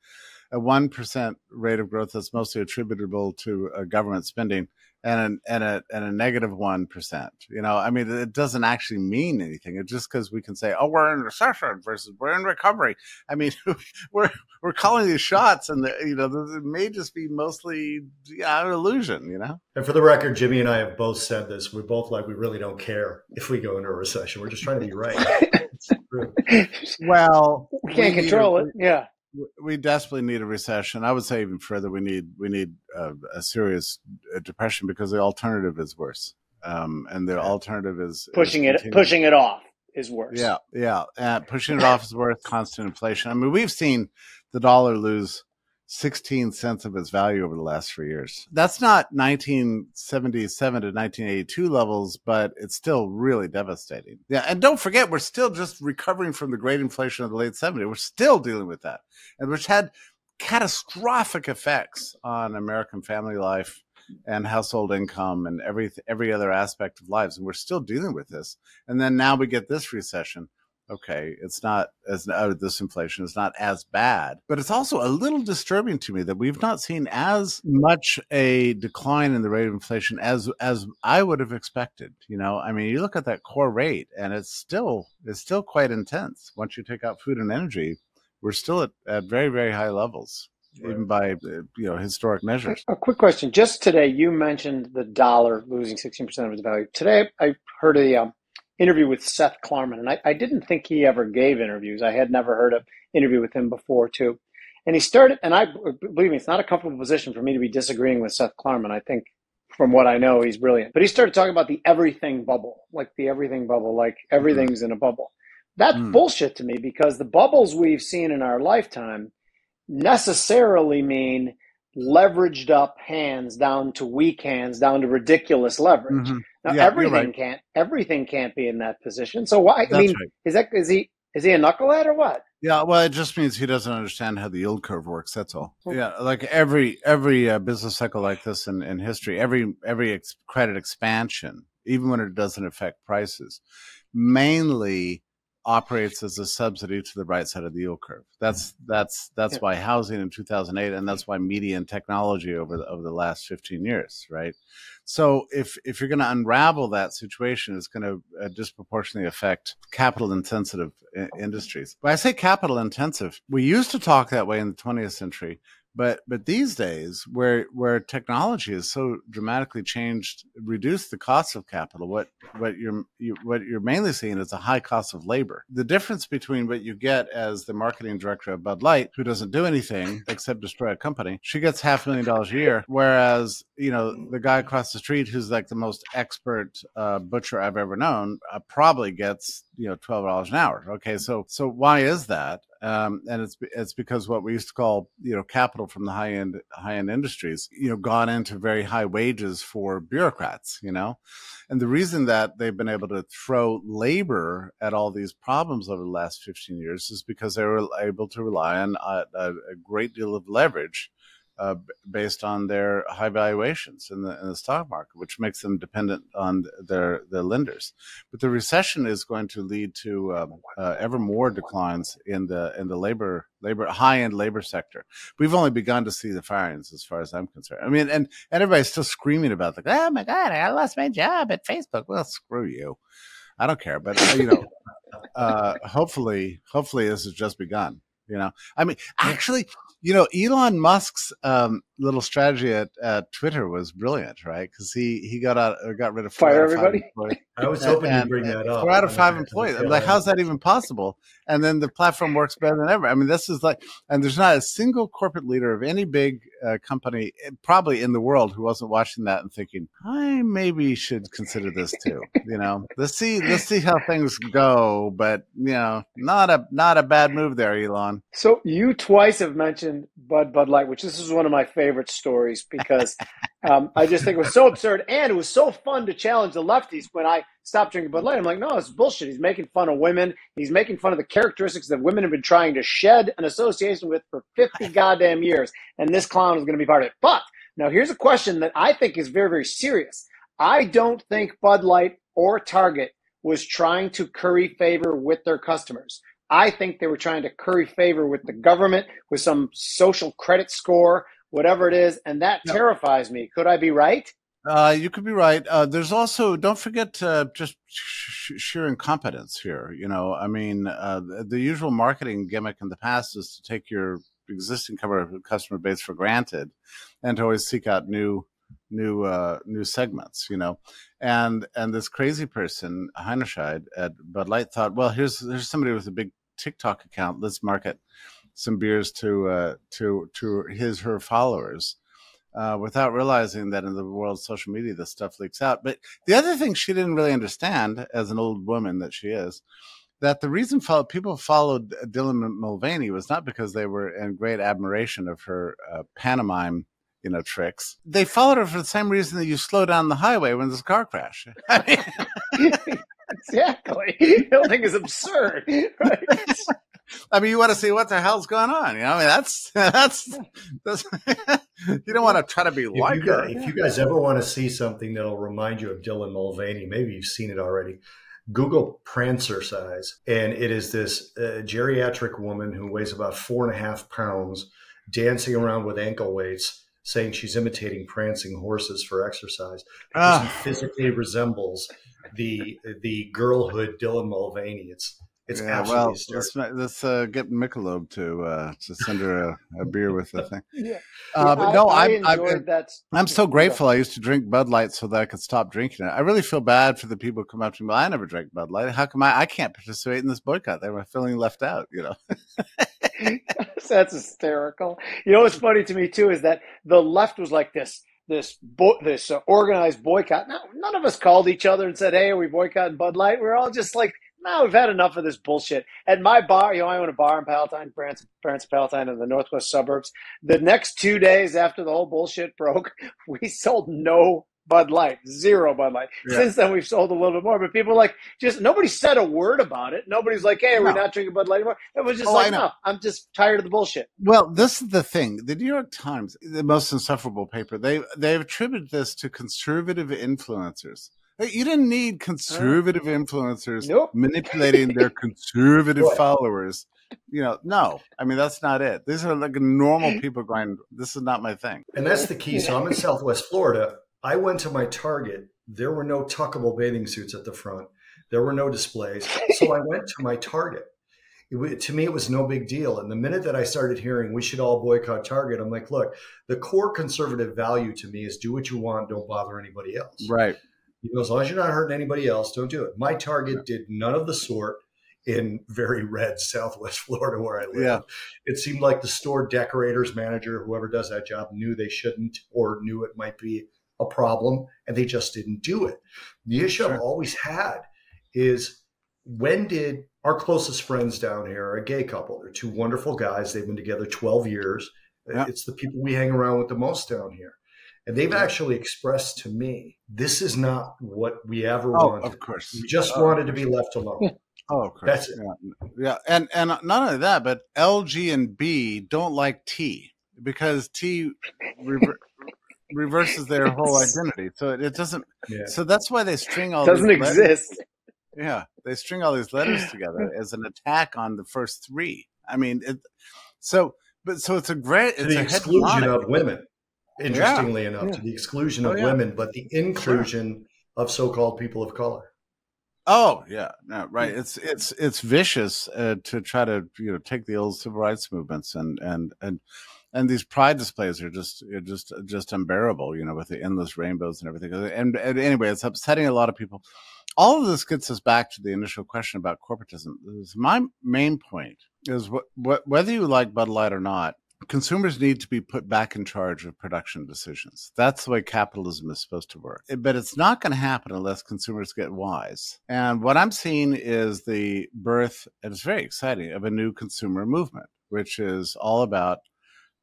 a one percent rate of growth that's mostly attributable to uh, government spending and a, and a and a negative one percent. You know, I mean, it doesn't actually mean anything. It's just because we can say, "Oh, we're in recession" versus "we're in recovery." I mean, we're we're calling these shots, and the, you know, it may just be mostly yeah, an illusion. You know. And for the record, Jimmy and I have both said this. We're both like, we really don't care if we go into a recession. We're just trying to be right. well, we can't we control it. Yeah we desperately need a recession. I would say even further, we need we need a, a serious uh, depression because the alternative is worse. Um, and the alternative is pushing is it pushing it off is worse. Yeah, yeah, uh, pushing it off is worse. Constant inflation. I mean, we've seen the dollar lose 16 cents of its value over the last three years. That's not 1977 to 1982 levels, but it's still really devastating. Yeah. And don't forget, we're still just recovering from the great inflation of the late 70s. We're still dealing with that, and which had catastrophic effects on American family life and household income and every every other aspect of lives and we're still dealing with this and then now we get this recession okay, it's not as uh, this inflation is not as bad, but it's also a little disturbing to me that we've not seen as much a decline in the rate of inflation as as I would have expected. You know, I mean, you look at that core rate, and it's still it's still quite intense. Once you take out food and energy, we're still at, at very very high levels. Right. Even by uh, you know historic measures. A quick question: Just today, you mentioned the dollar losing sixteen percent of its value. Today, I heard a um, interview with Seth Klarman, and I, I didn't think he ever gave interviews. I had never heard an interview with him before, too. And he started, and I believe me, it's not a comfortable position for me to be disagreeing with Seth Klarman. I think, from what I know, he's brilliant. But he started talking about the everything bubble, like the everything bubble, like everything's in a bubble. That's mm. bullshit to me because the bubbles we've seen in our lifetime necessarily mean leveraged up hands down to weak hands down to ridiculous leverage. Mm-hmm. Now yeah, everything right. can't everything can't be in that position. So why? That's I mean, right. is that is he is he a knucklehead or what? Yeah, well, it just means he doesn't understand how the yield curve works. That's all. Yeah, like every every uh, business cycle like this in, in history, every every ex- credit expansion, even when it doesn't affect prices, mainly operates as a subsidy to the right side of the yield curve. That's that's that's yeah. why housing in 2008 and that's why media and technology over the, over the last 15 years, right? So if if you're going to unravel that situation, it's going to uh, disproportionately affect capital intensive I- industries. When I say capital intensive, we used to talk that way in the 20th century but but these days where where technology has so dramatically changed reduced the cost of capital what what you're you, what you're mainly seeing is a high cost of labor the difference between what you get as the marketing director of bud light who doesn't do anything except destroy a company she gets half a million dollars a year whereas you know the guy across the street who's like the most expert uh, butcher i've ever known uh, probably gets you know twelve dollars an hour. Okay, so so why is that? Um, and it's it's because what we used to call you know capital from the high end high end industries you know gone into very high wages for bureaucrats. You know, and the reason that they've been able to throw labor at all these problems over the last fifteen years is because they were able to rely on a, a great deal of leverage uh, based on their high valuations in the, in the stock market, which makes them dependent on their their lenders. But the recession is going to lead to um, uh, ever more declines in the in the labor labor high end labor sector. We've only begun to see the firings, as far as I'm concerned. I mean, and, and everybody's still screaming about like, oh my god, I lost my job at Facebook. Well, screw you. I don't care, but uh, you know, uh, hopefully, hopefully this has just begun. You know, I mean, actually, you know, Elon Musk's um, little strategy at, at Twitter was brilliant, right? Because he he got out, got rid of fire everybody. I was hoping you'd bring that up. Four out of five employees. I'm like, how's that even possible? And then the platform works better than ever. I mean, this is like, and there's not a single corporate leader of any big uh, company, eh, probably in the world, who wasn't watching that and thinking, I maybe should consider this too. you know, let's see, let's see how things go. But you know, not a not a bad move there, Elon. So you twice have mentioned Bud Bud Light, which this is one of my favorite stories because um, I just think it was so absurd and it was so fun to challenge the lefties when I stopped drinking Bud Light. I'm like, no, it's bullshit. He's making fun of women. He's making fun of the characteristics that women have been trying to shed an association with for 50 goddamn years. And this clown is going to be part of it. But now here's a question that I think is very, very serious. I don't think Bud Light or Target was trying to curry favor with their customers. I think they were trying to curry favor with the government with some social credit score, whatever it is, and that no. terrifies me. Could I be right? Uh, you could be right. Uh, there's also don't forget uh, just sh- sheer incompetence here. You know, I mean, uh, the, the, usual marketing gimmick in the past is to take your existing customer base for granted, and to always seek out new new uh, new segments. You know, and and this crazy person Heinerscheid at Bud Light thought, well, here's here's somebody with a big TikTok account. Let's market some beers to uh, to to his her followers. Uh, without realizing that in the world of social media, this stuff leaks out. But the other thing she didn't really understand, as an old woman that she is, that the reason follow, people followed Dylan Mulvaney was not because they were in great admiration of her uh, pantomime, you know, tricks. They followed her for the same reason that you slow down the highway when there's a car crash. exactly. The whole thing is absurd, right? I mean, you want to see what the hell's going on. You know, I mean, that's that's, that's you don't want to try to be if like you her. guys, if you guys ever want to see something that'll remind you of Dylan Mulvaney, maybe you've seen it already. Google Prancercise, and it is this uh, geriatric woman who weighs about four and a half pounds, dancing around with ankle weights, saying she's imitating prancing horses for exercise because Ah. he physically resembles the the girlhood Dylan Mulvaney. It's it's yeah, absolutely well, hysterical. let's let's uh, get Michelob to uh, to send her a, a beer with the thing. Yeah. Uh, but I, no, I I'm, I'm enjoyed that. I'm so grateful. I used to drink Bud Light so that I could stop drinking it. I really feel bad for the people who come up to me. Well, I never drank Bud Light. How come I, I can't participate in this boycott? They were feeling left out. You know. That's hysterical. You know what's funny to me too is that the left was like this this bo- this uh, organized boycott. Now, none of us called each other and said, "Hey, are we boycotting Bud Light?" We are all just like, "No, we've had enough of this bullshit." At my bar, you know, I own a bar in Palatine, France, France, Palatine, in the northwest suburbs. The next two days after the whole bullshit broke, we sold no Bud Light, zero Bud Light. Yeah. Since then, we've sold a little bit more, but people like just nobody said a word about it. Nobody's like, "Hey, are we No. not drinking Bud Light anymore?" It was just Oh, like, "No, I'm just tired of the bullshit." Well, this is the thing. The New York Times, the most insufferable paper, they they've attributed this to conservative influencers. Hey, You didn't need conservative influencers Nope. manipulating their conservative followers. You know, no. I mean, that's not it. These are like normal people going, "This is not my thing." And that's the key. So I'm in Southwest Florida. I went to my Target. There were no tuckable bathing suits at the front. There were no displays. So I went to my Target. It, to me, it was no big deal. And the minute that I started hearing we should all boycott Target, I'm like, look, the core conservative value to me is do what you want, don't bother anybody else. Right. You know, as long as you're not hurting anybody else, don't do it. My Target did none of the sort in very red Southwest Florida where I live. Yeah. It seemed like the store decorators manager, whoever does that job, knew they shouldn't or knew it might be a problem and they just didn't do it. The issue Sure. I've always had is when did our closest friends down here are a gay couple? They're two wonderful guys. They've been together 12 years. Yeah. It's the people we hang around with the most down here. And they've Yeah. actually expressed to me, this is not what we ever Oh, wanted. of course. We just Oh, wanted to be left alone. Oh, of course. That's it. Yeah. yeah. And and not only that, but L, G, and B don't like T because T rever- reverses their whole identity. So it, it doesn't. Yeah. So that's why they string all Doesn't these letters- exist. Yeah, they string all these letters together as an attack on the first three. I mean, it, so but so it's a great. It's the a exclusion hegemonic- of women, interestingly enough, Yeah. to the exclusion Oh, of yeah. women, but the inclusion of so-called people of color. Oh yeah, no, right. It's it's it's vicious uh, to try to you know take the old civil rights movements and and and and these pride displays are just are just just unbearable. You know, with the endless rainbows and everything. And, and anyway, it's upsetting a lot of people. All of this gets us back to the initial question about corporatism. Is My main point is what, what whether you like Bud Light or not, consumers need to be put back in charge of production decisions. That's the way capitalism is supposed to work. But it's not going to happen unless consumers get wise. And what I'm seeing is the birth, and it's very exciting, of a new consumer movement, which is all about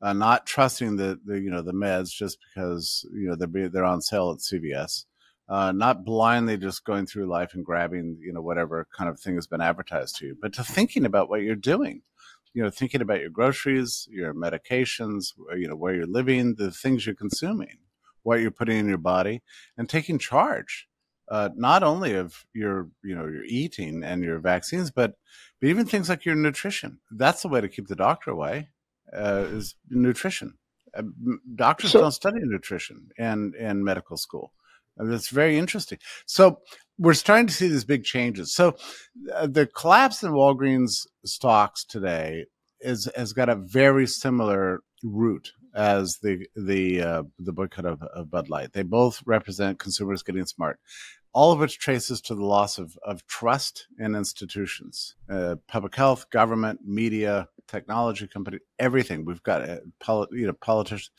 uh, not trusting the, the you know the meds just because you know they're they're on sale at CVS. Uh, not blindly just going through life and grabbing you know whatever kind of thing has been advertised to you, but to thinking about what you're doing you know thinking about your groceries your medications you know where you're living the things you're consuming what you're putting in your body and taking charge uh, not only of your you know your eating and your vaccines but but even things like your nutrition. That's the way to keep the doctor away uh, is nutrition. Uh, doctors So- don't study nutrition in in medical school. And it's very interesting. So we're starting to see these big changes so uh, the collapse in Walgreens stocks today is has got a very similar root as the the uh, the boycott of, of Bud Light. They both represent consumers getting smart, all of which traces to the loss of of trust in institutions, uh, public health, government, media, technology company, everything. We've got uh, poli- you know politicians,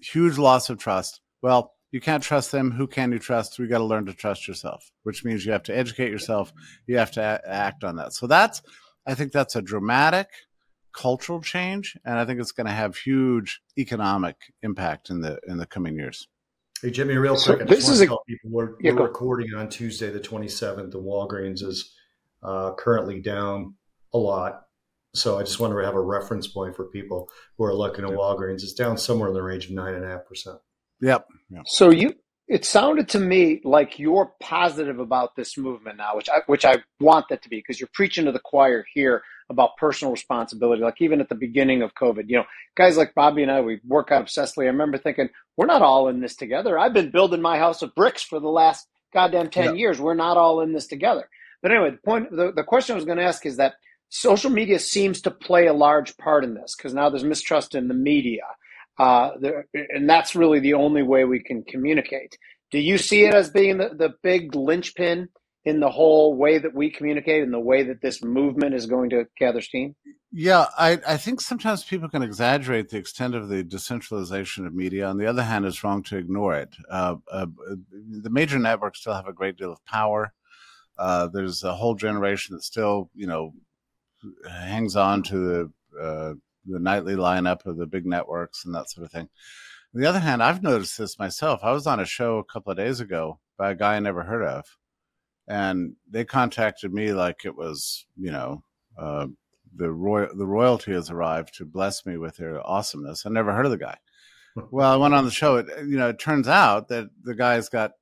huge loss of trust. Well, you can't trust them. Who can you trust? We got to learn to trust yourself, which means you have to educate yourself. You have to a- act on that. So that's, I think that's a dramatic cultural change, and I think it's going to have huge economic impact in the in the coming years. Hey Jimmy, real So quick, I this just is want a- tell people we're, Yeah, we're recording on Tuesday the 27th. The Walgreens is uh, currently down a lot, so I just wanted to have a reference point for people who are looking at Walgreens. It's down somewhere in the range of nine and a half percent. Yep. So you, it sounded to me like you're positive about this movement now, which I, which I want that to be because you're preaching to the choir here about personal responsibility. Like even at the beginning of COVID, you know, guys like Bobby and I, we work out obsessively. I remember thinking, we're not all in this together. I've been building my house of bricks for the last goddamn 10 Yeah. years. We're not all in this together. But anyway, the point, the, the question I was going to ask is that social media seems to play a large part in this because now there's mistrust in the media. Uh, there, and that's really the only way we can communicate. Do you see it as being the, the big linchpin in the whole way that we communicate and the way that this movement is going to gather steam? Yeah, I, I think sometimes people can exaggerate the extent of the decentralization of media. On the other hand, it's wrong to ignore it. Uh, uh, the major networks still have a great deal of power. Uh, there's a whole generation that still, you know, hangs on to the uh, the nightly lineup of the big networks and that sort of thing. On the other hand, I've noticed this myself. I was on a show a couple of days ago by a guy I never heard of, and they contacted me like it was, you know, uh, the royal the royalty has arrived to bless me with their awesomeness. I never heard of the guy. Well, I went on the show. It, you know, it turns out that the guy's got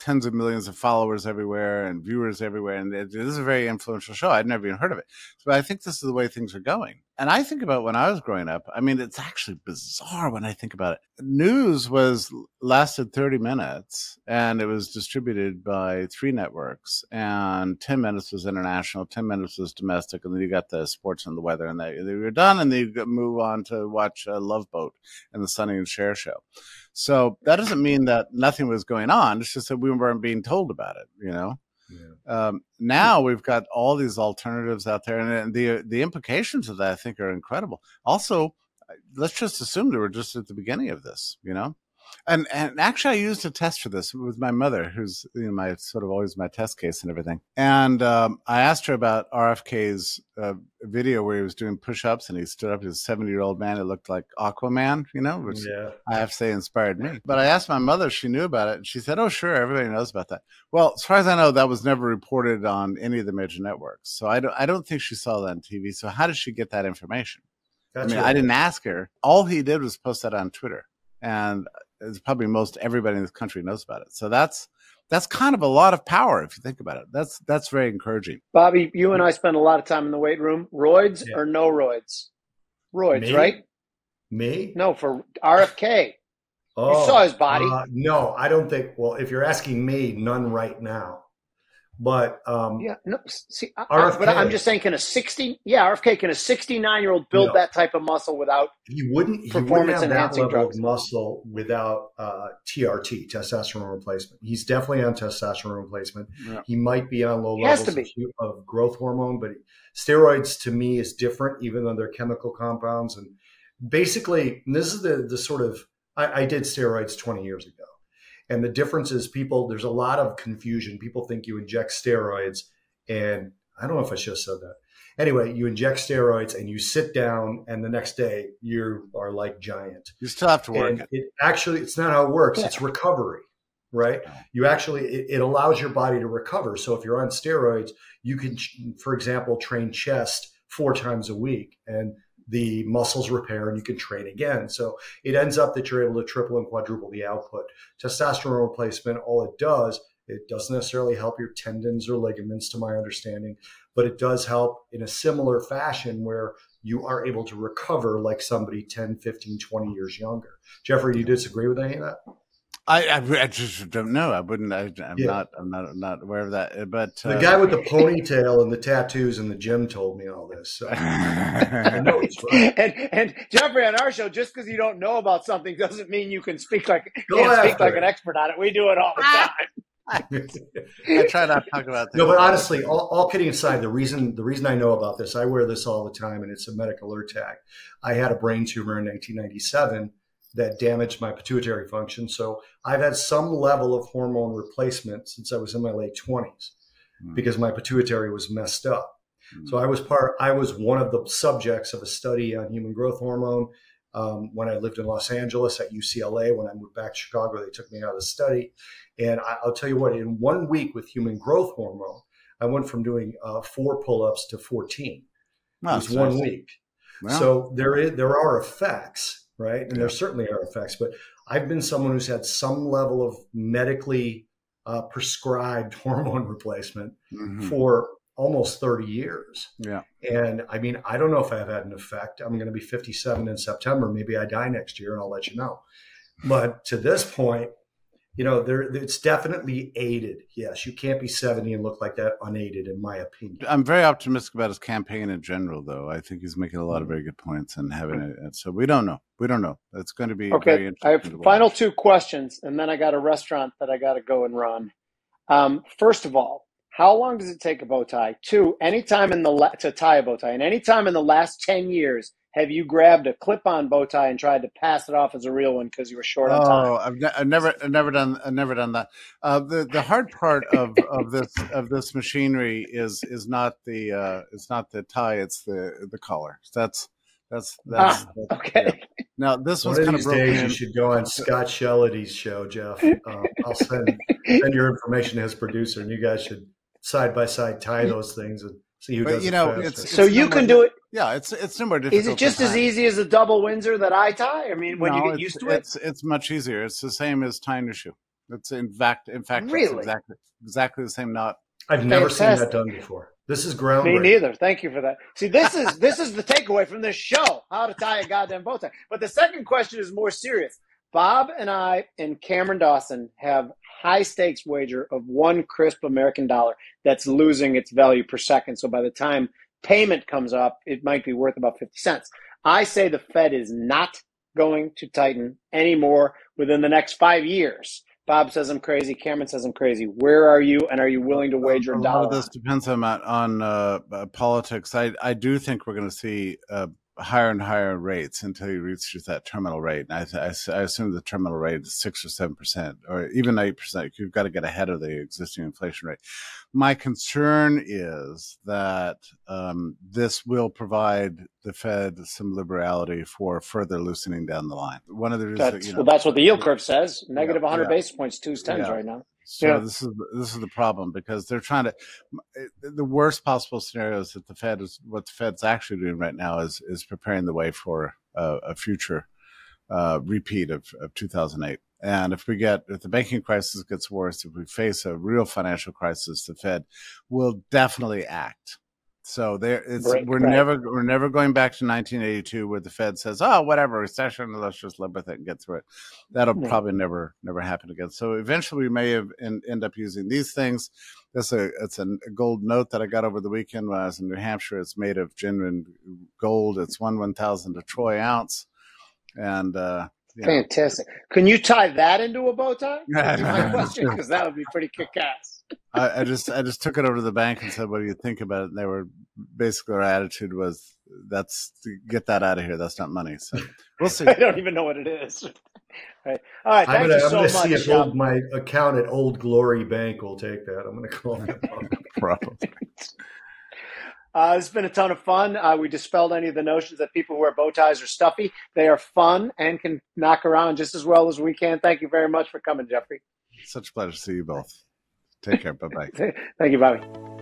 tens of millions of followers everywhere and viewers everywhere, and it, it is a very influential show. I'd never even heard of it. So I think this is the way things are going. And I think about when I was growing up. I mean, it's actually bizarre when I think about it. News was lasted 30 minutes and it was distributed by three networks and 10 minutes was international, 10 minutes was domestic. And then you got the sports and the weather and they, they were done and then you move on to watch uh, Love Boat and the Sonny and Cher show. So that doesn't mean that nothing was going on. It's just that we weren't being told about it, you know? Um, now we've got all these alternatives out there, and the the implications of that I think are incredible. Also, let's just assume that we're just at the beginning of this, you know. And and actually, I used a test for this with my mother, who's you know my sort of always my test case and everything. And um, I asked her about RFK's uh, video where he was doing push-ups and he stood up as a seventy-year-old man who looked like Aquaman, you know, which Yeah. I have to say inspired me. But I asked my mother if she knew about it, and she said, "Oh, sure, everybody knows about that." Well, as far as I know, that was never reported on any of the major networks, so I don't. I don't think she saw that on TV. So how did she get that information? That's I mean. I didn't ask her. All he did was post that on Twitter, and it's probably most everybody in this country knows about it. So that's that's kind of a lot of power if you think about it. That's that's very encouraging. Bobby, you and I spend a lot of time in the weight room. Roids Yeah. or no roids? Roids, Me? right? Me? No, for RFK. Oh, you saw his body. uh, no, I don't think. Well, if you're asking me, none right now. But um, Yeah, no. See, I, RFK. I, but I'm just saying, can a 60? Yeah, RFK can a 69 year old build No. that type of muscle without? he wouldn't. He wouldn't have that level drugs. of muscle without uh, TRT, testosterone replacement. He's definitely on testosterone replacement. Yeah. He might be on low He levels of, of growth hormone, but steroids to me is different, even though they're chemical compounds. And basically, and this is the the sort of I, I did steroids 20 years ago. And the difference is people, there's a lot of confusion. People think you inject steroids, and I don't know if I should have said that. Anyway, you inject steroids and you sit down, and the next day you are like giant. You still have to work And it. it actually, it's not how it works. Yeah. It's recovery, right? You actually, it, it allows your body to recover. So if you're on steroids, you can, for example, train chest four times a week, and the muscles repair, and you can train again. So it ends up that you're able to triple and quadruple the output. Testosterone replacement, all it does, it doesn't necessarily help your tendons or ligaments, to my understanding, but it does help in a similar fashion where you are able to recover like somebody 10, 15, 20 years younger. Jeffrey, do you disagree with any of that? I, I, I just don't know. I wouldn't. I, I'm Yeah. not. I'm not. I'm not aware of that. But The uh, guy with the ponytail and the tattoos in the gym told me all this. So I know he's right. And and Jeffrey on our show, just because you don't know about something doesn't mean you can speak like Go can't speak after like an expert on it. We do it all the time. I try not to talk about that. no, but honestly, all, all kidding aside, the reason the reason I know about this, I wear this all the time, and it's a medical alert tag. I had a brain tumor in 1997, that damaged my pituitary function. So I've had some level of hormone replacement since I was in my late 20s mm. because my pituitary was messed up. Mm. So I was part, I was one of the subjects of a study on human growth hormone um, when I lived in Los Angeles at UCLA. When I moved back to Chicago, they took me out of the study. And I, will tell you what, in one week with human growth hormone, I went from doing uh, four pull ups to 14. Wow, it was one week. Wow. So there is there are effects, right? And yeah. there certainly are effects. But I've been someone who's had some level of medically uh, prescribed hormone replacement mm-hmm. for almost 30 years. Yeah. And I mean, I don't know if I've had an effect. I'm going to be 57 in September. Maybe I die next year and I'll let you know. But to this point, you know, there it's definitely aided. Yes, you can't be 70 and look like that unaided, in my opinion. I'm very optimistic about his campaign in general, though. I think he's making a lot of very good points and having it. So we don't know. We don't know. It's going to be okay. I have final two questions, and then I got a restaurant that I got to go and run. Um, first of all, how long does it take a bow tie? Two, anytime in the la- to tie a bow tie, and any time in the last 10 years have you grabbed a clip-on bow tie and tried to pass it off as a real one because you were short on time? Oh, I've, ne- I've, never, I've never done, I've never done that. Uh, the the hard part of, of this of this machinery is is not the uh, it's not the tie, it's the the collar. That's that's that's, ah, that's okay. Yeah. Now this one of kind these of days in. you should go on Scott Shelley's show, Jeff. Um, I'll send send your information to his producer, and you guys should side by side tie those things and see who but, does you know, it's, it's, so you can do it. Yeah, it's it's similar. difficult. Is it just as easy as a double Windsor that I tie? I mean, when no, you get used to it, it's it's much easier. It's the same as tying a shoe. It's in fact, in fact, really? exactly exactly the same knot. I've never Fantastic. seen that done before. This is groundbreaking. Me neither. Thank you for that. See, this is this is the takeaway from this show: how to tie a goddamn bow tie. But the second question is more serious. Bob and I and Cameron Dawson have high stakes wager of one crisp American dollar that's losing its value per second. So by the time payment comes up, it might be worth about 50 cents. I say the Fed is not going to tighten anymore within the next five years. Bob says I'm crazy. Cameron says I'm crazy. Where are you, and are you willing to wager a, a dollar? A lot of this depends on on uh, uh, politics. I I do think we're going to see uh, higher and higher rates until you reach that terminal rate. And I, I, I assume the terminal rate is six or seven percent, or even eight percent. You've got to get ahead of the existing inflation rate. My concern is that um, this will provide the Fed some liberality for further loosening down the line. One of the reasons, that's, you know, well, that's what the yield curve says: negative yeah, 100 yeah. basis points, twos, tens yeah. right now. So yeah. this is this is the problem because they're trying to. The worst possible scenario is that the Fed is what the Fed's actually doing right now is is preparing the way for a, a future uh, repeat of, of 2008. And if we get if the banking crisis gets worse, if we face a real financial crisis, the Fed will definitely act. So there, it's right, we're right. never we're never going back to 1982 where the Fed says, "Oh, whatever, recession, let's just live with it and get through it." That'll yeah. probably never never happen again. So eventually, we may have end up using these things. This a it's a gold note that I got over the weekend when I was in New Hampshire. It's made of genuine gold. It's one one thousand a troy ounce, and uh, yeah. Fantastic. Can you tie that into a bow tie? That's my question because that would be pretty kick ass. I, I, just I just took it over to the bank and said, "What do you think about it?" And they were basically our attitude was, "That's get that out of here. That's not money." So we'll see. I don't even know what it is. All right. All right. I'm gonna, I'm gonna see if old, my account at Old Glory Bank will take that. I'm gonna call them. Probably. Uh, it's been a ton of fun. Uh, we dispelled any of the notions that people who wear bow ties are stuffy. They are fun and can knock around just as well as we can. Thank you very much for coming, Jeffrey. Such a pleasure to see you both. Take care. bye bye. Thank you, Bobby.